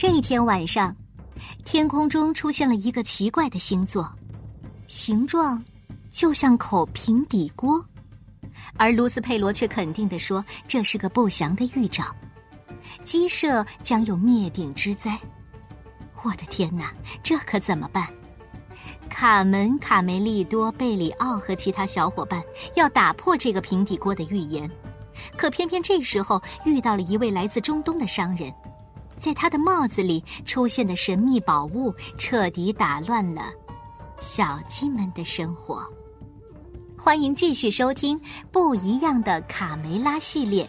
这一天晚上，天空中出现了一个奇怪的星座，形状就像口平底锅，而卢斯佩罗却肯定地说这是个不祥的预兆，鸡舍将有灭顶之灾。我的天哪，这可怎么办？卡门、卡梅利多、贝里奥和其他小伙伴要打破这个平底锅的预言，可偏偏这时候遇到了一位来自中东的商人，在他的帽子里出现的神秘宝物，彻底打乱了小鸡们的生活。欢迎继续收听不一样的卡梅拉系列，《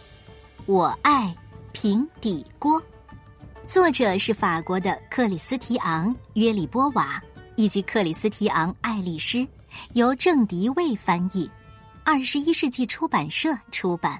我爱平底锅》，作者是法国的克里斯提昂·约里波瓦。以及克里斯提昂·爱丽丝，由郑迪卫翻译，二十一世纪出版社出版。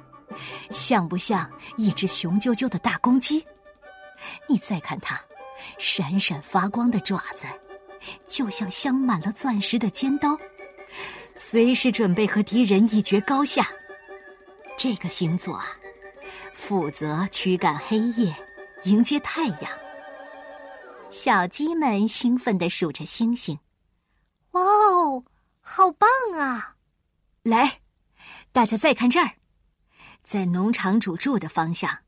像不像一只雄赳赳的大公鸡？你再看它，闪闪发光的爪子，就像镶满了钻石的尖刀，随时准备和敌人一决高下。这个星座啊，负责驱赶黑夜，迎接太阳。”小鸡们兴奋地数着星星，哇哦，好棒啊！来，大家再看这儿，在农场主住的方向，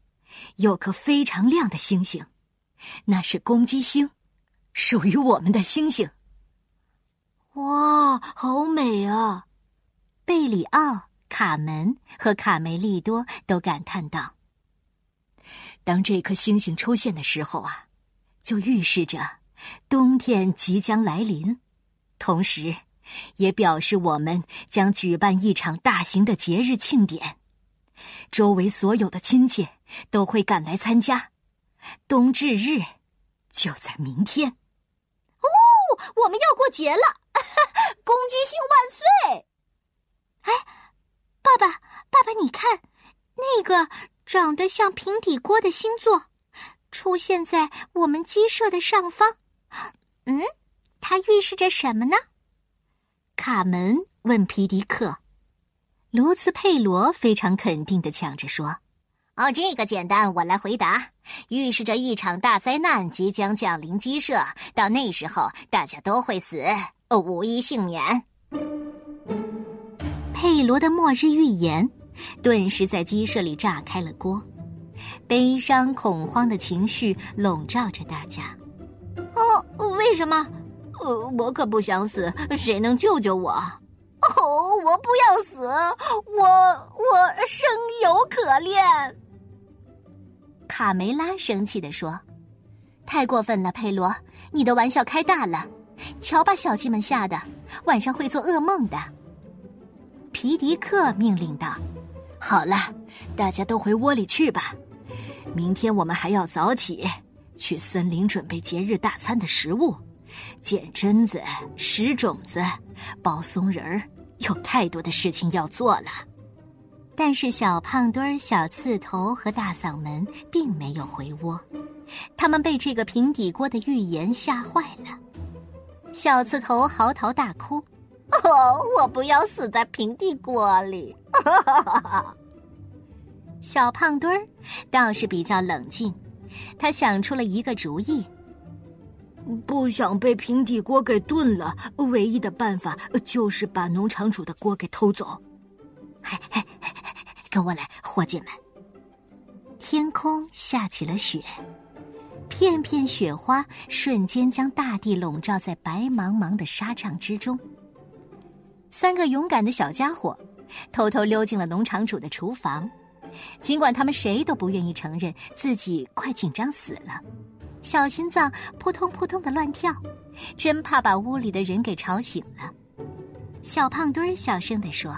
有颗非常亮的星星，那是公鸡星，属于我们的星星。哇，好美啊！贝里奥、卡门和卡梅利多都感叹道：“当这颗星星出现的时候啊。”就预示着冬天即将来临，同时，也表示我们将举办一场大型的节日庆典，周围所有的亲戚都会赶来参加。冬至日就在明天。哦，我们要过节了！公鸡星万岁！哎，爸爸，爸爸，你看，那个长得像平底锅的星座。出现在我们鸡舍的上方，嗯，它预示着什么呢？卡门问皮迪克，卢茨佩罗非常肯定的抢着说：“哦，这个简单，我来回答，预示着一场大灾难即将降临鸡舍，到那时候大家都会死，哦无一幸免。”佩罗的末日预言顿时在鸡舍里炸开了锅。悲伤、恐慌的情绪笼罩着大家。哦，为什么？呃，我可不想死，谁能救救我？哦，我不要死，我我生有可恋。卡梅拉生气地说：“太过分了，佩罗，你的玩笑开大了。瞧，把小鸡们吓得，晚上会做噩梦的。”皮迪克命令道：“好了，大家都回窝里去吧。”明天我们还要早起，去森林准备节日大餐的食物，剪榛子、拾种子、剥松仁儿，有太多的事情要做了。但是小胖墩儿、小刺头和大嗓门并没有回窝，他们被这个平底锅的预言吓坏了。小刺头嚎啕大哭：“哦，我不要死在平底锅里！”哈哈哈哈小胖墩儿倒是比较冷静，他想出了一个主意。不想被平底锅给炖了，唯一的办法就是把农场主的锅给偷走。跟我来，伙计们！天空下起了雪，片片雪花瞬间将大地笼罩在白茫茫的沙帐之中。三个勇敢的小家伙偷偷溜进了农场主的厨房。尽管他们谁都不愿意承认自己快紧张死了，小心脏扑通扑通的乱跳，真怕把屋里的人给吵醒了。小胖墩儿小声地说：“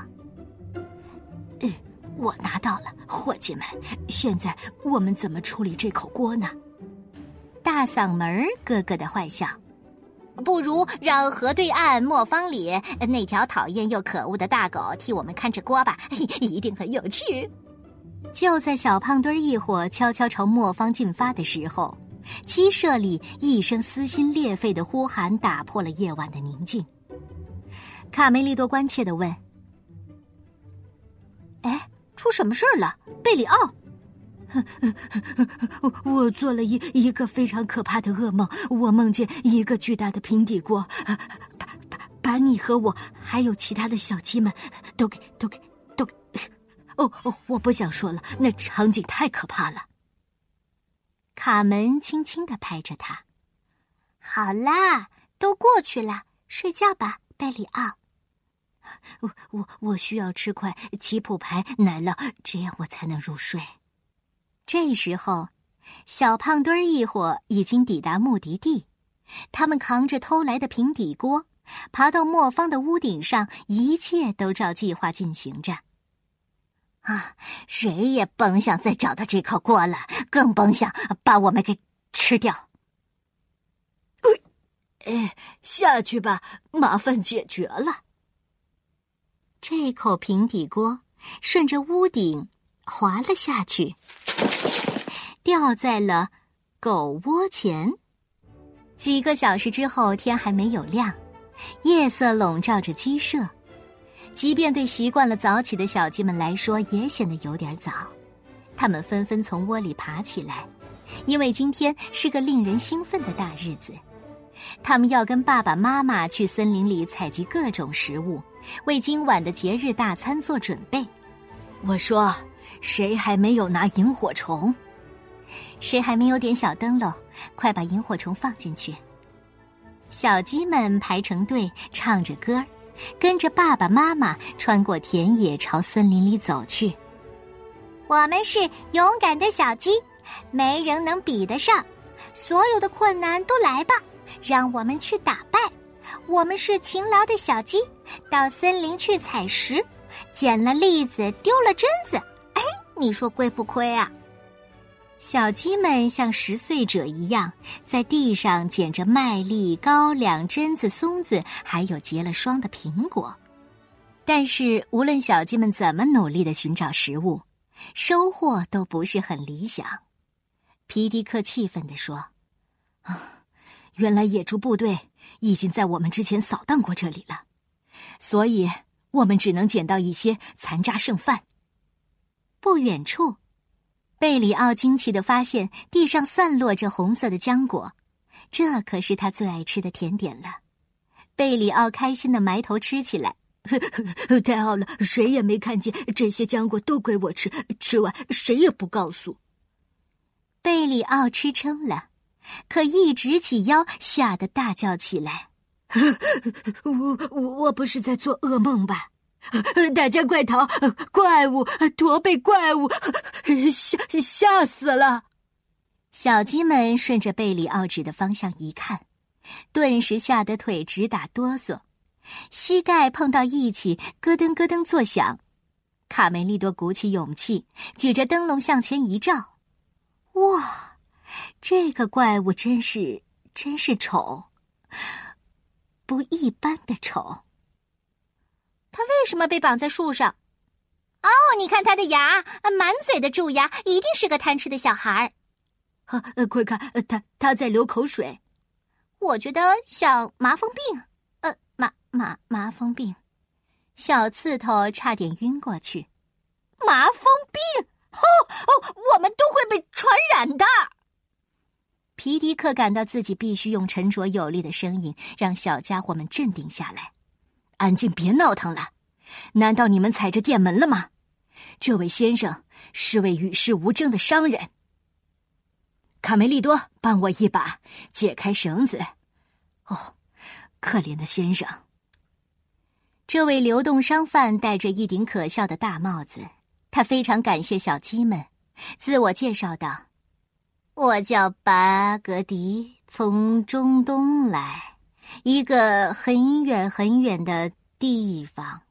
呃，我拿到了，伙计们，现在我们怎么处理这口锅呢？”大嗓门咯咯的坏笑。不如让河对岸磨坊里那条讨厌又可恶的大狗替我们看着锅吧，一定很有趣。就在小胖墩儿一伙悄悄朝磨坊进发的时候，鸡舍里一声撕心裂肺的呼喊打破了夜晚的宁静。卡梅利多关切的问：“哎，出什么事儿了，贝里奥？”我 我做了一一个非常可怕的噩梦，我梦见一个巨大的平底锅，把把把你和我还有其他的小鸡们都给都给都给。哦哦，我不想说了，那场景太可怕了。卡门轻轻地拍着他：“好啦，都过去了，睡觉吧，贝里奥。我我我需要吃块奇普牌奶酪，这样我才能入睡。”这时候，小胖墩儿一伙已经抵达目的地。他们扛着偷来的平底锅，爬到磨坊的屋顶上，一切都照计划进行着。啊，谁也甭想再找到这口锅了，更甭想把我们给吃掉。哎，下去吧，麻烦解决了。这口平底锅顺着屋顶。滑了下去，掉在了狗窝前。几个小时之后，天还没有亮，夜色笼罩着鸡舍。即便对习惯了早起的小鸡们来说，也显得有点早。它们纷纷从窝里爬起来，因为今天是个令人兴奋的大日子。他们要跟爸爸妈妈去森林里采集各种食物，为今晚的节日大餐做准备。我说。谁还没有拿萤火虫？谁还没有点小灯笼？快把萤火虫放进去！小鸡们排成队，唱着歌儿跟着爸爸妈妈穿过田野，朝森林里走去。我们是勇敢的小鸡，没人能比得上。所有的困难都来吧，让我们去打败。我们是勤劳的小鸡，到森林去采食，捡了栗子，丢了榛子。哎你说亏不亏啊？小鸡们像十岁者一样，在地上捡着麦粒、高粱、榛子、松子，还有结了霜的苹果。但是，无论小鸡们怎么努力的寻找食物，收获都不是很理想。皮迪克气愤地说：“啊，原来野猪部队已经在我们之前扫荡过这里了，所以我们只能捡到一些残渣剩饭。”不远处，贝里奥惊奇的发现地上散落着红色的浆果，这可是他最爱吃的甜点了。贝里奥开心的埋头吃起来，太好了！谁也没看见这些浆果都归我吃，吃完谁也不告诉。贝里奥吃撑了，可一直起腰，吓得大叫起来：“ 我我我不是在做噩梦吧？”大家快逃！怪物，驼背怪物，吓吓死了！小鸡们顺着贝里奥指的方向一看，顿时吓得腿直打哆嗦，膝盖碰到一起，咯噔咯噔作响。卡梅利多鼓起勇气，举着灯笼向前一照，哇，这个怪物真是真是丑，不一般的丑。他为什么被绑在树上？哦，你看他的牙，满嘴的蛀牙，一定是个贪吃的小孩儿。呃，快看，他他在流口水。我觉得像麻风病。呃，麻麻麻风病，小刺头差点晕过去。麻风病？哦哦，我们都会被传染的。皮迪克感到自己必须用沉着有力的声音让小家伙们镇定下来。安静，别闹腾了。难道你们踩着店门了吗？这位先生是位与世无争的商人。卡梅利多，帮我一把，解开绳子。哦，可怜的先生。这位流动商贩戴着一顶可笑的大帽子，他非常感谢小鸡们，自我介绍道：“我叫巴格迪，从中东来。”一个很远很远的地方，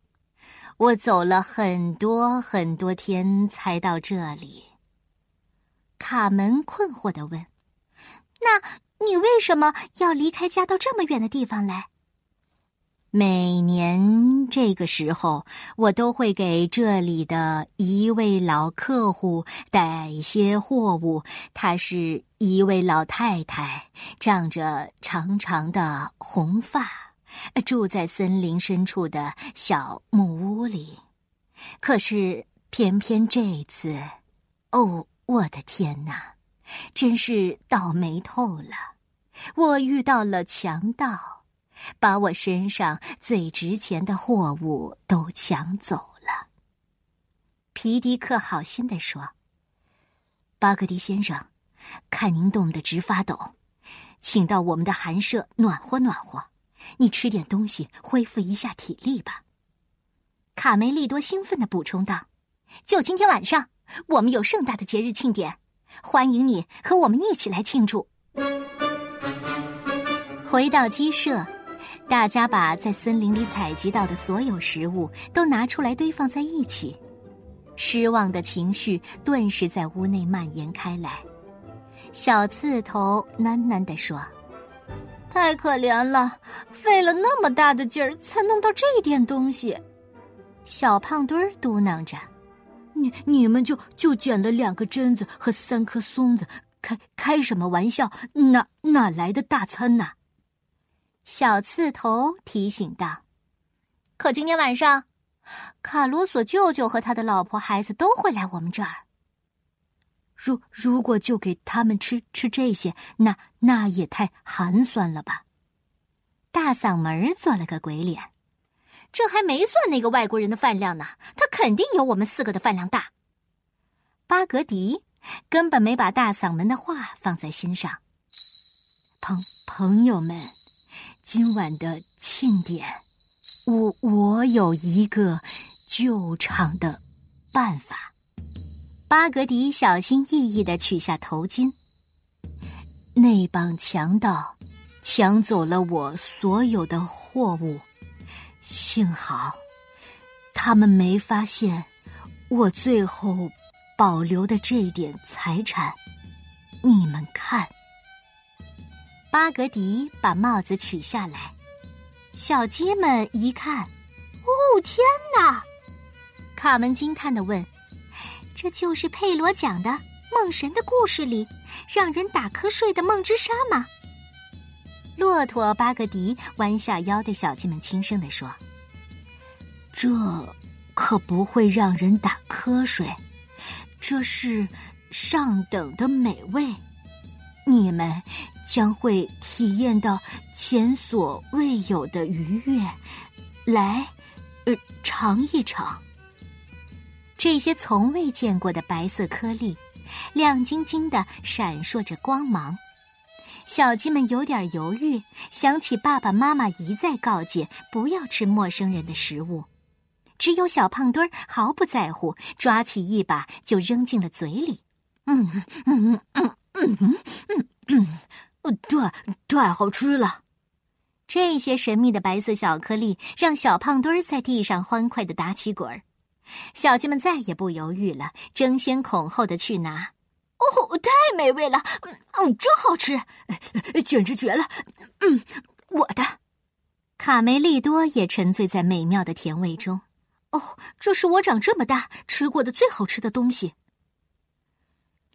我走了很多很多天才到这里。卡门困惑的问：“那你为什么要离开家到这么远的地方来？每年这个时候，我都会给这里的一位老客户带一些货物。她是一位老太太，长着长长的红发，住在森林深处的小木屋里。可是偏偏这次，哦，我的天哪，真是倒霉透了！我遇到了强盗。把我身上最值钱的货物都抢走了。皮迪克好心地说：“巴格迪先生，看您冻得直发抖，请到我们的寒舍暖和暖和。你吃点东西，恢复一下体力吧。”卡梅利多兴奋地补充道：“就今天晚上，我们有盛大的节日庆典，欢迎你和我们一起来庆祝。”回到鸡舍。大家把在森林里采集到的所有食物都拿出来堆放在一起，失望的情绪顿时在屋内蔓延开来。小刺头喃喃地说：“太可怜了，费了那么大的劲儿才弄到这点东西。”小胖墩儿嘟囔着：“你你们就就捡了两个榛子和三颗松子，开开什么玩笑？哪哪来的大餐呐？”小刺头提醒道：“可今天晚上，卡罗索舅舅和他的老婆孩子都会来我们这儿。如如果就给他们吃吃这些，那那也太寒酸了吧？”大嗓门做了个鬼脸：“这还没算那个外国人的饭量呢，他肯定有我们四个的饭量大。”巴格迪根本没把大嗓门的话放在心上。朋朋友们。今晚的庆典，我我有一个救场的办法。巴格迪小心翼翼的取下头巾。那帮强盗抢走了我所有的货物，幸好他们没发现我最后保留的这点财产。你们看。巴格迪把帽子取下来，小鸡们一看，哦天哪！卡门惊叹的问：“这就是佩罗讲的梦神的故事里让人打瞌睡的梦之沙吗？”骆驼巴格迪弯下腰对小鸡们轻声的说：“这可不会让人打瞌睡，这是上等的美味，你们。”将会体验到前所未有的愉悦，来，呃，尝一尝这些从未见过的白色颗粒，亮晶晶的闪烁着光芒。小鸡们有点犹豫，想起爸爸妈妈一再告诫不要吃陌生人的食物，只有小胖墩儿毫不在乎，抓起一把就扔进了嘴里。嗯嗯嗯嗯嗯嗯嗯。对太好吃了！这些神秘的白色小颗粒让小胖墩儿在地上欢快的打起滚儿。小鸡们再也不犹豫了，争先恐后的去拿。哦，太美味了！嗯，真好吃，简直绝了！嗯，我的。卡梅利多也沉醉在美妙的甜味中。哦，这是我长这么大吃过的最好吃的东西。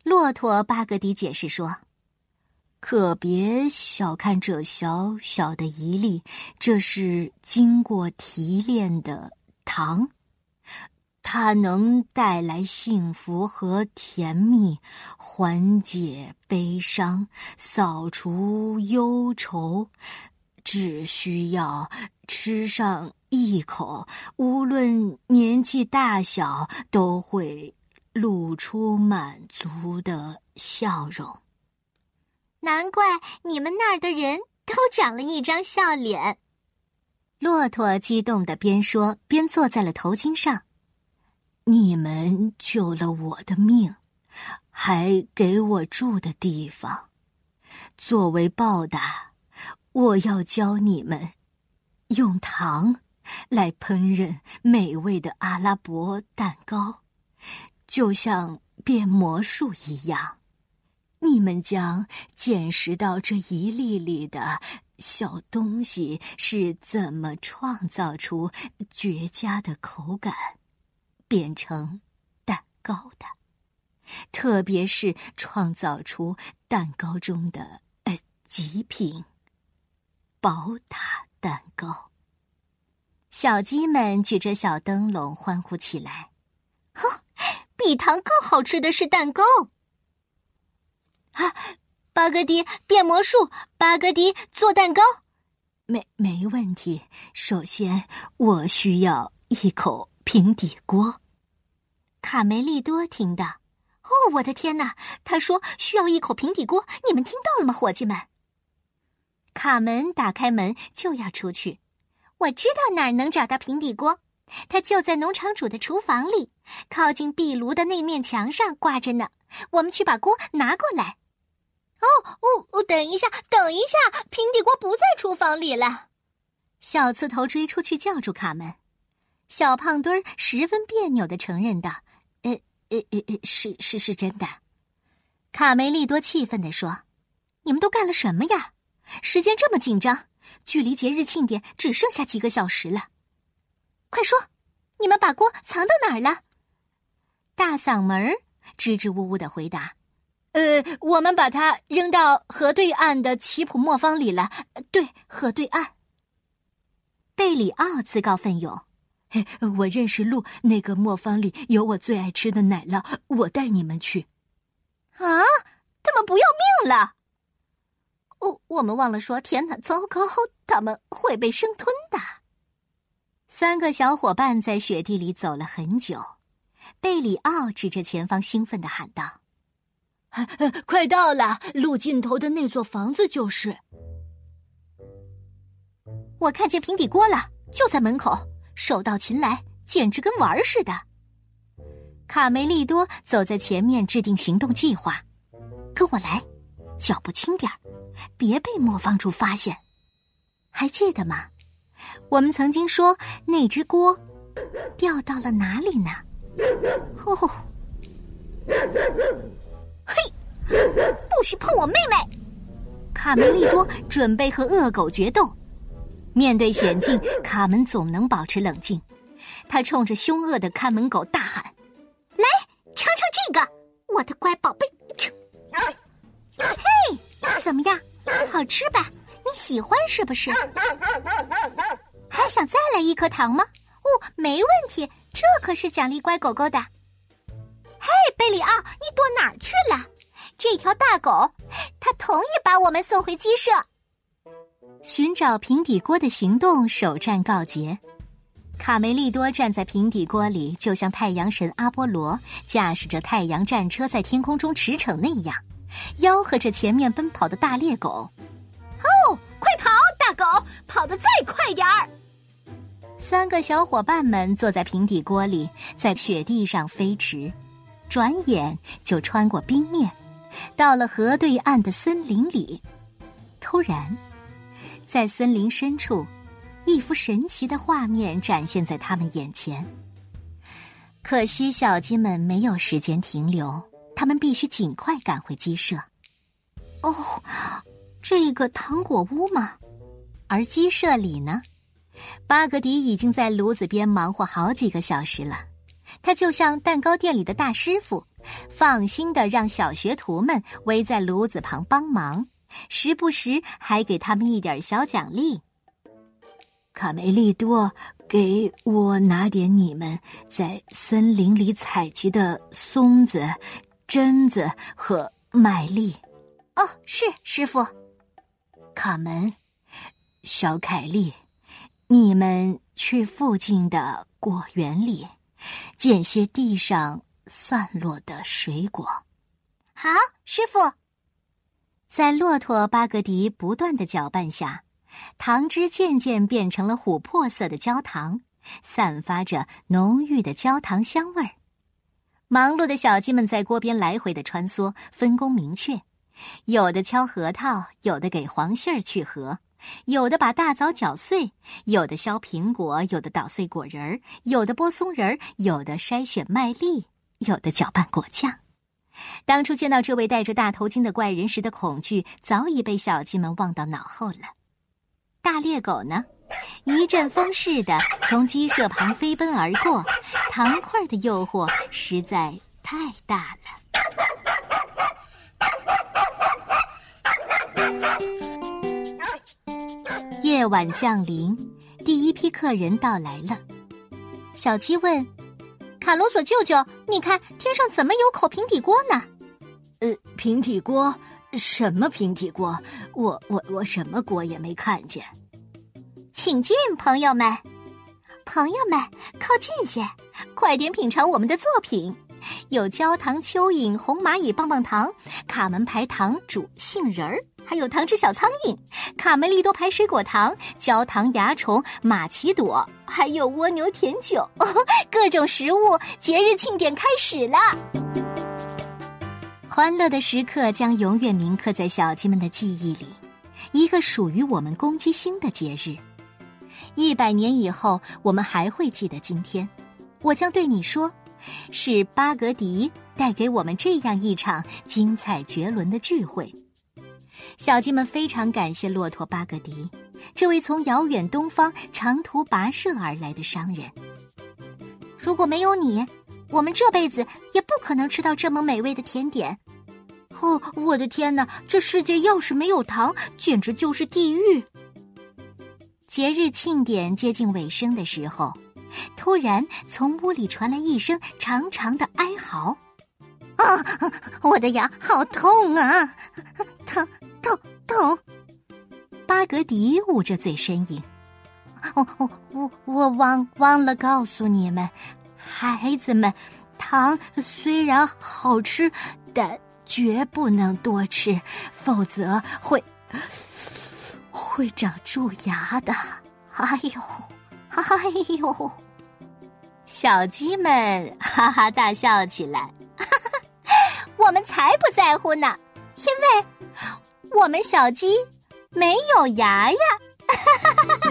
骆驼巴格迪解释说。可别小看这小小的一粒，这是经过提炼的糖，它能带来幸福和甜蜜，缓解悲伤，扫除忧愁。只需要吃上一口，无论年纪大小，都会露出满足的笑容。难怪你们那儿的人都长了一张笑脸。骆驼激动的边说边坐在了头巾上。你们救了我的命，还给我住的地方。作为报答，我要教你们用糖来烹饪美味的阿拉伯蛋糕，就像变魔术一样。你们将见识到这一粒粒的小东西是怎么创造出绝佳的口感，变成蛋糕的，特别是创造出蛋糕中的呃极品宝塔蛋糕。小鸡们举着小灯笼欢呼起来。哼，比糖更好吃的是蛋糕。啊，巴格迪变魔术，巴格迪做蛋糕，没没问题。首先，我需要一口平底锅。卡梅利多听到，哦，我的天哪！他说需要一口平底锅，你们听到了吗，伙计们？卡门打开门就要出去，我知道哪儿能找到平底锅，它就在农场主的厨房里，靠近壁炉的那面墙上挂着呢。我们去把锅拿过来。哦哦哦！等一下，等一下，平底锅不在厨房里了。小刺头追出去叫住卡门。小胖墩儿十分别扭的承认道：“呃呃呃呃，是是是真的。”卡梅利多气愤的说：“你们都干了什么呀？时间这么紧张，距离节日庆典只剩下几个小时了。快说，你们把锅藏到哪儿了？”大嗓门儿支支吾吾的回答。呃，我们把它扔到河对岸的奇普磨坊里了。对，河对岸。贝里奥自告奋勇：“嘿，我认识路，那个磨坊里有我最爱吃的奶酪，我带你们去。”啊，他们不要命了！哦，我们忘了说，天哪，糟糕，他们会被生吞的。三个小伙伴在雪地里走了很久，贝里奥指着前方，兴奋的喊道。快到了，路尽头的那座房子就是。我看见平底锅了，就在门口，手到擒来，简直跟玩儿似的。卡梅利多走在前面，制定行动计划。跟我来，脚步轻点儿，别被磨坊主发现。还记得吗？我们曾经说那只锅掉到了哪里呢？吼哦。嘿不许碰我妹妹！卡梅利多准备和恶狗决斗。面对险境，卡门总能保持冷静。他冲着凶恶的看门狗大喊：“来，尝尝这个，我的乖宝贝！嘿，怎么样？好吃吧？你喜欢是不是？还想再来一颗糖吗？哦，没问题，这可是奖励乖狗狗的。嘿，贝里奥，你躲哪儿去了？”这条大狗，它同意把我们送回鸡舍。寻找平底锅的行动首战告捷。卡梅利多站在平底锅里，就像太阳神阿波罗驾驶着太阳战车在天空中驰骋那样，吆喝着前面奔跑的大猎狗：“哦，快跑，大狗，跑得再快点儿！”三个小伙伴们坐在平底锅里，在雪地上飞驰，转眼就穿过冰面。到了河对岸的森林里，突然，在森林深处，一幅神奇的画面展现在他们眼前。可惜小鸡们没有时间停留，他们必须尽快赶回鸡舍。哦，这个糖果屋吗？而鸡舍里呢？巴格迪已经在炉子边忙活好几个小时了，他就像蛋糕店里的大师傅。放心的让小学徒们围在炉子旁帮忙，时不时还给他们一点小奖励。卡梅利多，给我拿点你们在森林里采集的松子、榛子和麦粒。哦，是师傅。卡门，小凯莉，你们去附近的果园里捡些地上。散落的水果，好，师傅。在骆驼巴格迪不断的搅拌下，糖汁渐渐变成了琥珀色的焦糖，散发着浓郁的焦糖香味儿。忙碌的小鸡们在锅边来回的穿梭，分工明确，有的敲核桃，有的给黄杏儿去核，有的把大枣搅碎，有的削苹果，有的捣碎果仁儿，有的剥松仁儿，有的筛选麦粒。有的搅拌果酱，当初见到这位戴着大头巾的怪人时的恐惧，早已被小鸡们忘到脑后了。大猎狗呢，一阵风似的从鸡舍旁飞奔而过，糖块的诱惑实在太大了。夜晚降临，第一批客人到来了。小鸡问：“卡罗索舅舅，你看天上怎么有口平底锅呢？”“呃，平底锅？什么平底锅？我我我什么锅也没看见。”“请进，朋友们，朋友们，靠近些，快点品尝我们的作品。有焦糖蚯蚓、红蚂蚁棒棒糖、卡门牌糖煮杏仁儿。”还有糖吃小苍蝇、卡梅利多牌水果糖、焦糖蚜虫、马奇朵，还有蜗牛甜酒，各种食物，节日庆典开始了。欢乐的时刻将永远铭刻在小鸡们的记忆里，一个属于我们公鸡星的节日。一百年以后，我们还会记得今天。我将对你说，是巴格迪带给我们这样一场精彩绝伦的聚会。小鸡们非常感谢骆驼巴格迪，这位从遥远东方长途跋涉而来的商人。如果没有你，我们这辈子也不可能吃到这么美味的甜点。哦，我的天哪！这世界要是没有糖，简直就是地狱。节日庆典接近尾声的时候，突然从屋里传来一声长长的哀嚎：“啊，我的牙好痛啊！疼！”痛痛！巴格迪捂着嘴呻吟：“我我我我忘忘了告诉你们，孩子们，糖虽然好吃，但绝不能多吃，否则会会长蛀牙的。哎呦，哎呦！”小鸡们哈哈大笑起来：“我们才不在乎呢，因为……”我们小鸡没有牙呀！哈哈哈哈